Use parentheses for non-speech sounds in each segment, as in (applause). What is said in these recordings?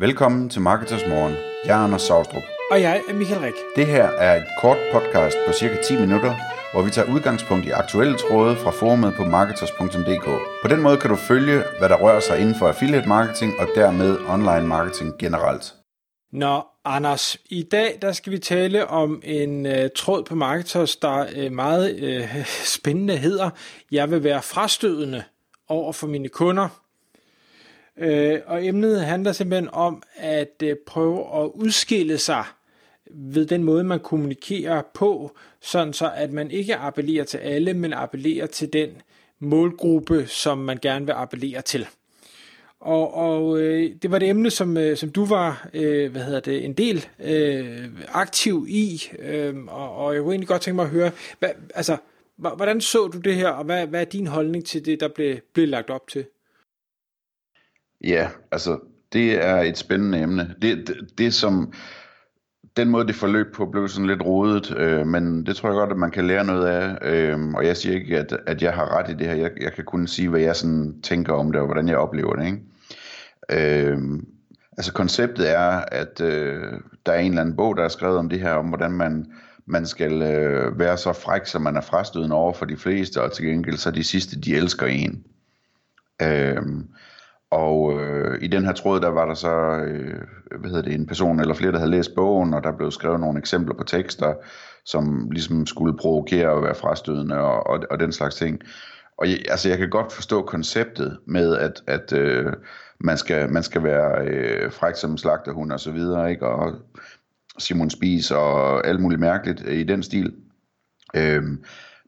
Velkommen til Marketers Morgen. Jeg er Anders Saustrup. Og jeg er Michael Rik. Det her er et kort podcast på cirka 10 minutter, hvor vi tager udgangspunkt i aktuelle tråde fra forumet på marketers.dk. På den måde kan du følge, hvad der rører sig inden for affiliate marketing og dermed online marketing generelt. Nå, Anders, i dag der skal vi tale om en uh, tråd på Marketers, der uh, meget uh, (laughs) spændende hedder, jeg vil være frastødende over for mine kunder. Øh, og emnet handler simpelthen om at øh, prøve at udskille sig ved den måde, man kommunikerer på, sådan så at man ikke appellerer til alle, men appellerer til den målgruppe, som man gerne vil appellere til. Og, og øh, det var et emne, som, øh, som du var øh, hvad hedder det, en del øh, aktiv i, øh, og, og jeg kunne egentlig godt tænke mig at høre, hvad, altså, hvordan så du det her, og hvad, hvad er din holdning til det, der blev, blev lagt op til? Ja, altså, det er et spændende emne. Det, det, det som, den måde det forløb på blev sådan lidt rodet, øh, men det tror jeg godt, at man kan lære noget af, øh, og jeg siger ikke, at, at jeg har ret i det her, jeg, jeg kan kun sige, hvad jeg sådan tænker om det, og hvordan jeg oplever det, ikke? Øh, altså konceptet er, at øh, der er en eller anden bog, der er skrevet om det her, om hvordan man, man skal øh, være så fræk, så man er frastødende over for de fleste, og til gengæld så de sidste, de elsker en. Øh, og øh, i den her tråd, der var der så øh, hvad hedder det, en person eller flere, der havde læst bogen, og der blev skrevet nogle eksempler på tekster, som ligesom skulle provokere og være frastødende og, og, og den slags ting. Og jeg, altså, jeg kan godt forstå konceptet med, at, at øh, man, skal, man skal være øh, fræk som slagterhund og så videre, ikke? og Simon Spies og alt muligt mærkeligt øh, i den stil. Øh,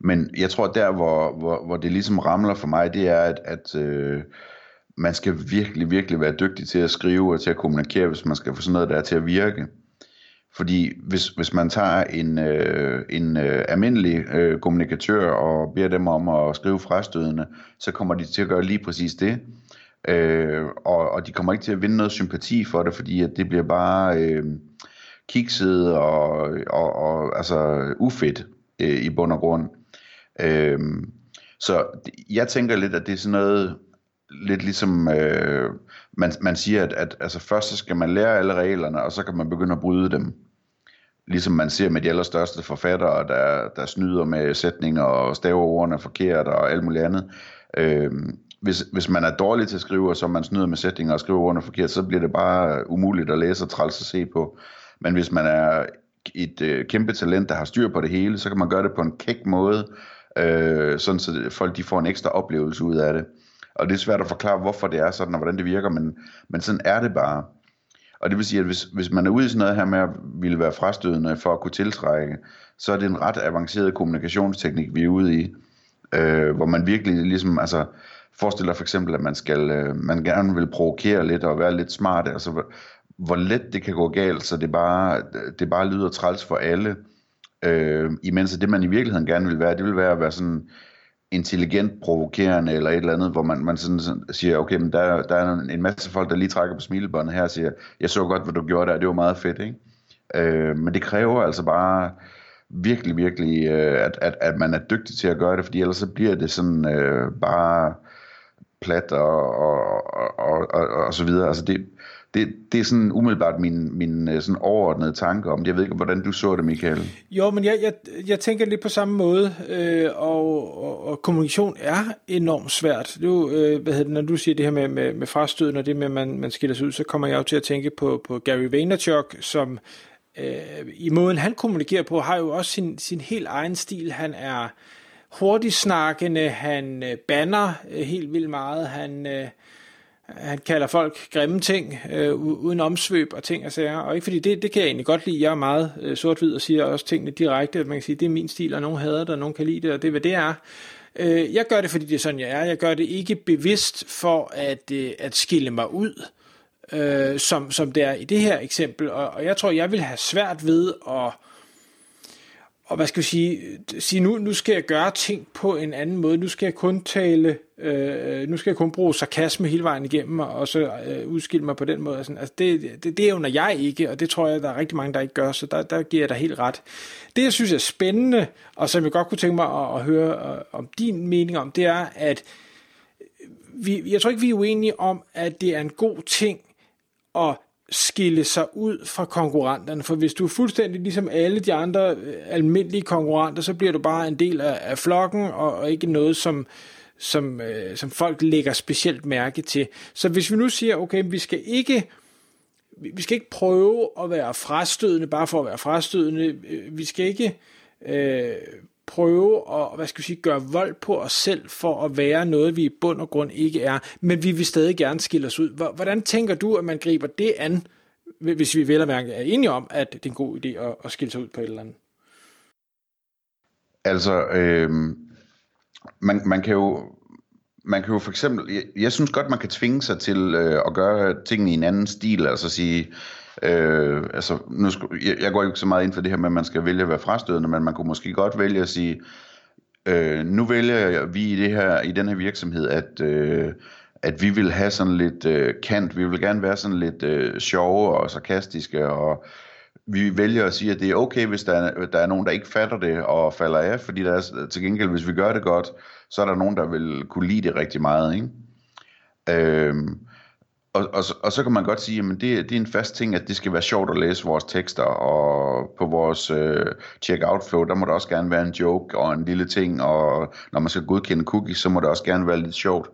men jeg tror, der hvor, hvor, hvor det ligesom ramler for mig, det er, at, at øh, man skal virkelig, virkelig være dygtig til at skrive og til at kommunikere, hvis man skal få sådan noget der til at virke. Fordi hvis, hvis man tager en, øh, en øh, almindelig øh, kommunikatør og beder dem om at skrive frastødende, så kommer de til at gøre lige præcis det. Øh, og, og de kommer ikke til at vinde noget sympati for det, fordi at det bliver bare øh, kikset og, og, og altså ufedt øh, i bund og grund. Øh, så jeg tænker lidt, at det er sådan noget, lidt ligesom øh, man, man siger, at, at altså først så skal man lære alle reglerne, og så kan man begynde at bryde dem. Ligesom man ser med de allerstørste forfattere, der, der snyder med sætninger og staver ordene forkert og alt muligt andet. Øh, hvis, hvis man er dårlig til at skrive, og så man snyder med sætninger og skriver ordene forkert, så bliver det bare umuligt at læse og træls at se på. Men hvis man er et øh, kæmpe talent, der har styr på det hele, så kan man gøre det på en kæk måde, øh, sådan så folk de får en ekstra oplevelse ud af det. Og det er svært at forklare, hvorfor det er sådan, og hvordan det virker, men, men sådan er det bare. Og det vil sige, at hvis, hvis man er ude i sådan noget her med at ville være frastødende for at kunne tiltrække, så er det en ret avanceret kommunikationsteknik, vi er ude i, øh, hvor man virkelig ligesom, altså forestiller for eksempel, at man skal, øh, man gerne vil provokere lidt og være lidt smart, altså hvor, let det kan gå galt, så det bare, det bare lyder træls for alle, øh, imens det man i virkeligheden gerne vil være, det vil være at være sådan intelligent provokerende eller et eller andet, hvor man, man sådan, sådan siger, okay, men der, der er en masse folk, der lige trækker på smilebåndet her og siger, jeg så godt, hvad du gjorde der, det var meget fedt, ikke? Øh, men det kræver altså bare virkelig, virkelig, øh, at, at, at man er dygtig til at gøre det, fordi ellers så bliver det sådan øh, bare plat og, og, og, og, og, så videre. Altså det, det, det er sådan umiddelbart min, min øh, sådan overordnede tanke om det. Jeg ved ikke, hvordan du så det, Michael. Jo, men jeg, jeg, jeg tænker lidt på samme måde, øh, og, og, og kommunikation er enormt svært. Du, øh, hvad hedder det, når du siger det her med, med, med frastøden og det med, at man, man skiller sig ud, så kommer jeg jo til at tænke på, på Gary Vaynerchuk, som øh, i måden han kommunikerer på, har jo også sin, sin helt egen stil. Han er hurtigt snakkende, han øh, banner øh, helt vildt meget, han... Øh, han kalder folk grimme ting, øh, uden omsvøb og ting og sager. Og ikke fordi det, det kan jeg egentlig godt lide. Jeg er meget øh, sort-hvid og siger også tingene direkte, at man kan sige, det er min stil, og nogen hader det, og nogen kan lide det, og det er, hvad det er. Øh, jeg gør det, fordi det er sådan, jeg er. Jeg gør det ikke bevidst for at, øh, at skille mig ud, øh, som, som det er i det her eksempel. Og, og jeg tror, jeg vil have svært ved at og hvad skal vi sige, sige nu, nu skal jeg gøre ting på en anden måde, nu skal jeg kun tale, øh, nu skal jeg kun bruge sarkasme hele vejen igennem, og, så øh, udskille mig på den måde. Sådan. Altså det, det, det når jeg ikke, og det tror jeg, der er rigtig mange, der ikke gør, så der, der giver jeg dig helt ret. Det, jeg synes er spændende, og som jeg godt kunne tænke mig at, at høre øh, om din mening om, det er, at vi, jeg tror ikke, vi er uenige om, at det er en god ting at skille sig ud fra konkurrenterne, for hvis du er fuldstændig ligesom alle de andre øh, almindelige konkurrenter, så bliver du bare en del af, af flokken, og, og ikke noget, som, som, øh, som folk lægger specielt mærke til. Så hvis vi nu siger, okay, vi skal ikke vi skal ikke prøve at være frastødende bare for at være frastødende. Øh, vi skal ikke øh, prøve at hvad skal vi sige, gøre vold på os selv for at være noget, vi i bund og grund ikke er, men vi vil stadig gerne skille os ud. Hvordan tænker du, at man griber det an, hvis vi vel og mærke er enige om, at det er en god idé at, at skille sig ud på et eller andet? Altså, øh, man, man kan jo man kan jo for eksempel, jeg, jeg synes godt, man kan tvinge sig til øh, at gøre tingene i en anden stil, altså sige, øh, altså, nu skulle, jeg, jeg går ikke så meget ind for det her med, at man skal vælge at være frastødende, men man kunne måske godt vælge at sige, øh, nu vælger vi i, det her, i den her virksomhed, at, øh, at vi vil have sådan lidt øh, kant, vi vil gerne være sådan lidt øh, sjove og sarkastiske, og vi vælger at sige, at det er okay, hvis der er, der er nogen, der ikke fatter det og falder af, fordi der er, til gengæld, hvis vi gør det godt, så er der nogen, der vil kunne lide det rigtig meget. Ikke? Øhm, og, og, og så kan man godt sige, at det, det er en fast ting, at det skal være sjovt at læse vores tekster, og på vores øh, check-out flow, der må der også gerne være en joke og en lille ting, og når man skal godkende cookies, så må det også gerne være lidt sjovt.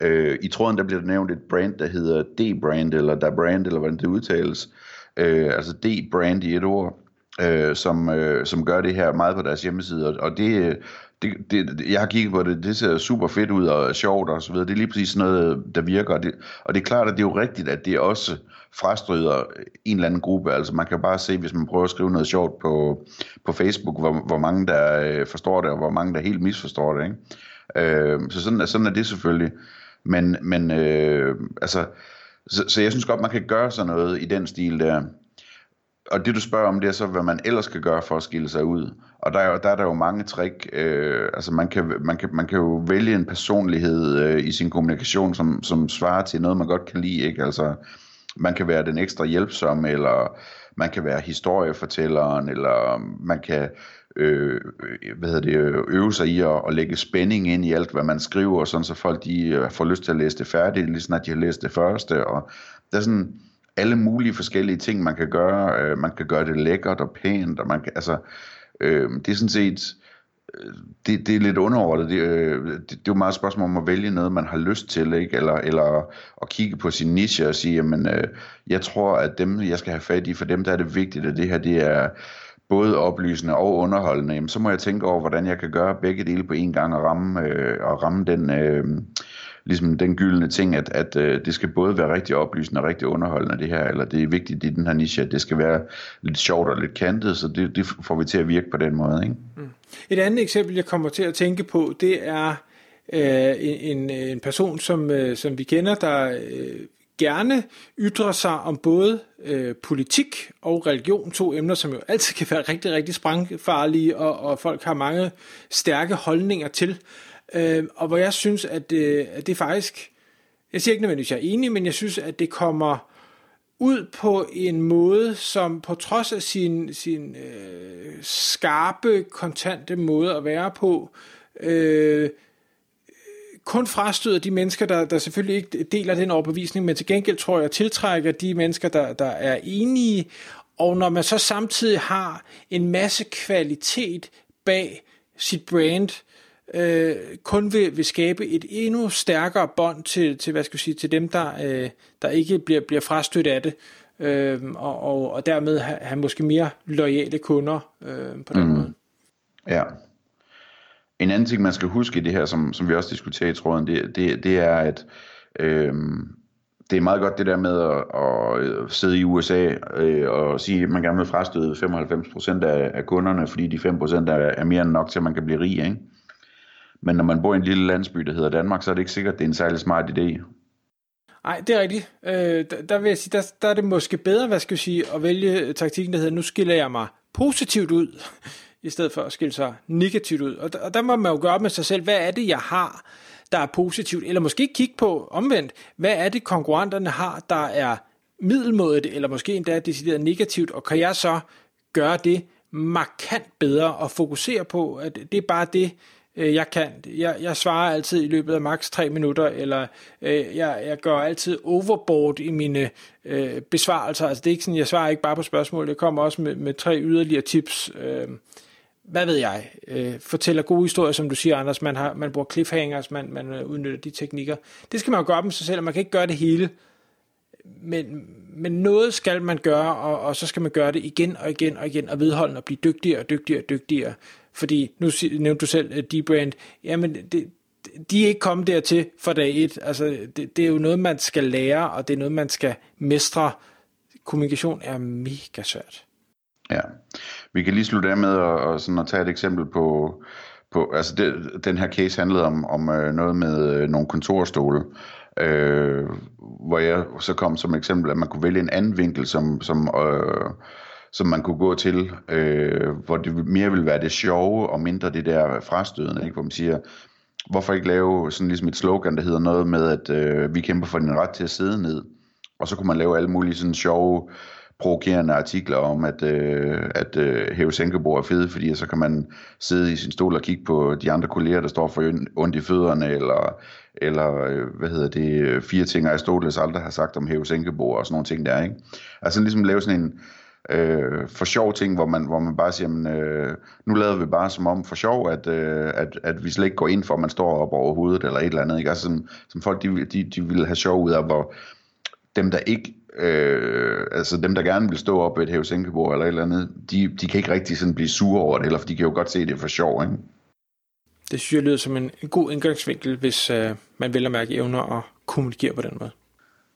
Øh, I tråden der bliver der nævnt et brand, der hedder D-brand, eller der brand, eller hvordan det udtales. Øh, altså D-brand i et ord, øh, som, øh, som gør det her meget på deres hjemmeside, og det, det, det, jeg har kigget på det, det ser super fedt ud og sjovt og så videre. Det er lige præcis noget, der virker. Og det, og det er klart, at det er jo rigtigt, at det også frastryder en eller anden gruppe. Altså man kan bare se, hvis man prøver at skrive noget sjovt på, på Facebook, hvor, hvor mange der øh, forstår det, og hvor mange der helt misforstår det. Ikke? Øh, så sådan, sådan er det selvfølgelig. Men, men øh, altså, så, så jeg synes godt, man kan gøre sådan noget i den stil der og det du spørger om, det er så, hvad man ellers kan gøre for at skille sig ud. Og der er, der er der jo mange trick. Øh, altså man kan, man, kan, man kan jo vælge en personlighed øh, i sin kommunikation, som, som svarer til noget, man godt kan lide. Ikke? Altså, man kan være den ekstra hjælpsomme, eller man kan være historiefortælleren, eller man kan øh, hvad hedder det, øve sig i at, at lægge spænding ind i alt, hvad man skriver, sådan så folk de øh, får lyst til at læse det færdigt, lige snart de har læst det første. Og der er sådan alle mulige forskellige ting, man kan gøre. Øh, man kan gøre det lækkert og pænt, og man kan, altså, øh, det er sådan set, øh, det, det er lidt underordnet. Det, øh, det, det er jo meget et spørgsmål om at vælge noget, man har lyst til, ikke? Eller, eller at kigge på sin niche og sige, jamen, øh, jeg tror, at dem, jeg skal have fat i, for dem der er det vigtigt, at det her, det er både oplysende og underholdende, jamen, så må jeg tænke over, hvordan jeg kan gøre begge dele på en gang og ramme, øh, og ramme den... Øh, ligesom den gyldne ting, at, at øh, det skal både være rigtig oplysende og rigtig underholdende det her, eller det er vigtigt i den her niche, at det skal være lidt sjovt og lidt kantet, så det, det får vi til at virke på den måde. Ikke? Mm. Et andet eksempel, jeg kommer til at tænke på, det er øh, en, en person, som, øh, som vi kender, der øh, gerne ytrer sig om både øh, politik og religion, to emner, som jo altid kan være rigtig, rigtig sprængfarlige, og, og folk har mange stærke holdninger til. Øh, og hvor jeg synes, at, øh, at det faktisk, jeg siger ikke nødvendigvis, at jeg er enig, men jeg synes, at det kommer ud på en måde, som på trods af sin, sin øh, skarpe, kontante måde at være på, øh, kun frastøder de mennesker, der, der selvfølgelig ikke deler den overbevisning, men til gengæld tror jeg tiltrækker de mennesker, der, der er enige, og når man så samtidig har en masse kvalitet bag sit brand, øh, kun vil, vil skabe et endnu stærkere bånd til, til, hvad skal jeg sige, til dem, der, øh, der ikke bliver, bliver frastødt af det, øh, og, og, og dermed have, have måske mere loyale kunder øh, på den mm. måde. Ja. En anden ting, man skal huske i det her, som, som vi også diskuterer i tråden, det, det, det er, at øh, det er meget godt det der med at, at sidde i USA øh, og sige, at man gerne vil frastøde 95% af, af kunderne, fordi de 5% er, er mere end nok til, at man kan blive rig. Ikke? Men når man bor i en lille landsby, der hedder Danmark, så er det ikke sikkert, at det er en særlig smart idé. Nej, det er rigtigt. Øh, der, der vil jeg sige, der, der er det måske bedre, hvad skal jeg sige, at vælge taktikken, der hedder, nu skiller jeg mig positivt ud, (laughs) i stedet for at skille sig negativt ud. Og der, og der må man jo gøre med sig selv, hvad er det, jeg har, der er positivt? Eller måske kigge på omvendt, hvad er det, konkurrenterne har, der er middelmådet, eller måske endda decideret negativt, og kan jeg så gøre det markant bedre og fokusere på, at det er bare det, øh, jeg kan. Jeg, jeg svarer altid i løbet af maks 3 minutter, eller øh, jeg, jeg gør altid overboard i mine øh, besvarelser. Altså det er ikke sådan, jeg svarer ikke bare på spørgsmål, det kommer også med, med tre yderligere tips. Øh, hvad ved jeg, øh, fortæller gode historier, som du siger, Anders. Man, har, man bruger cliffhangers, man, man øh, udnytter de teknikker. Det skal man jo gøre med sig selv, og man kan ikke gøre det hele. Men, men noget skal man gøre, og, og så skal man gøre det igen og igen og igen, og vedholde og blive dygtigere og dygtigere og dygtigere. Fordi, nu nævnte du selv uh, D-Brand, jamen det, de er ikke kommet dertil for dag et. Altså, det, det er jo noget, man skal lære, og det er noget, man skal mestre. Kommunikation er mega svært. Ja, vi kan lige slutte af med at, at, sådan at tage et eksempel på, på altså det, den her case handlede om, om øh, noget med øh, nogle kontorstole, øh, hvor jeg så kom som eksempel, at man kunne vælge en anden vinkel, som, som, øh, som man kunne gå til, øh, hvor det mere ville være det sjove, og mindre det der frastødende, ikke? hvor man siger, hvorfor ikke lave sådan ligesom et slogan, der hedder noget med, at øh, vi kæmper for din ret til at sidde ned, og så kunne man lave alle mulige sådan sjove, provokerende artikler om, at, øh, at øh, hæve sænkebord er fede, fordi så kan man sidde i sin stol og kigge på de andre kolleger, der står for ondt i fødderne, eller, eller øh, hvad hedder det, fire ting, jeg Aristoteles aldrig har sagt om hæve sænkebord og sådan nogle ting der, ikke? Altså ligesom lave sådan en, øh, for sjov ting, hvor man, hvor man bare siger, men, øh, nu lader vi bare som om for sjov, at, øh, at, at vi slet ikke går ind for, at man står op over hovedet eller et eller andet. Ikke? Altså som, som folk, de, de, de vil have sjov ud af, hvor dem, der ikke øh, altså dem, der gerne vil stå op ved et hævesænkebord eller et eller andet, de, de kan ikke rigtig sådan blive sure over det, eller for de kan jo godt se det for sjov, ikke? Det synes jeg lyder som en, en god indgangsvinkel, hvis øh, man vil at mærke evner og kommunikere på den måde.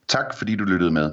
Tak fordi du lyttede med.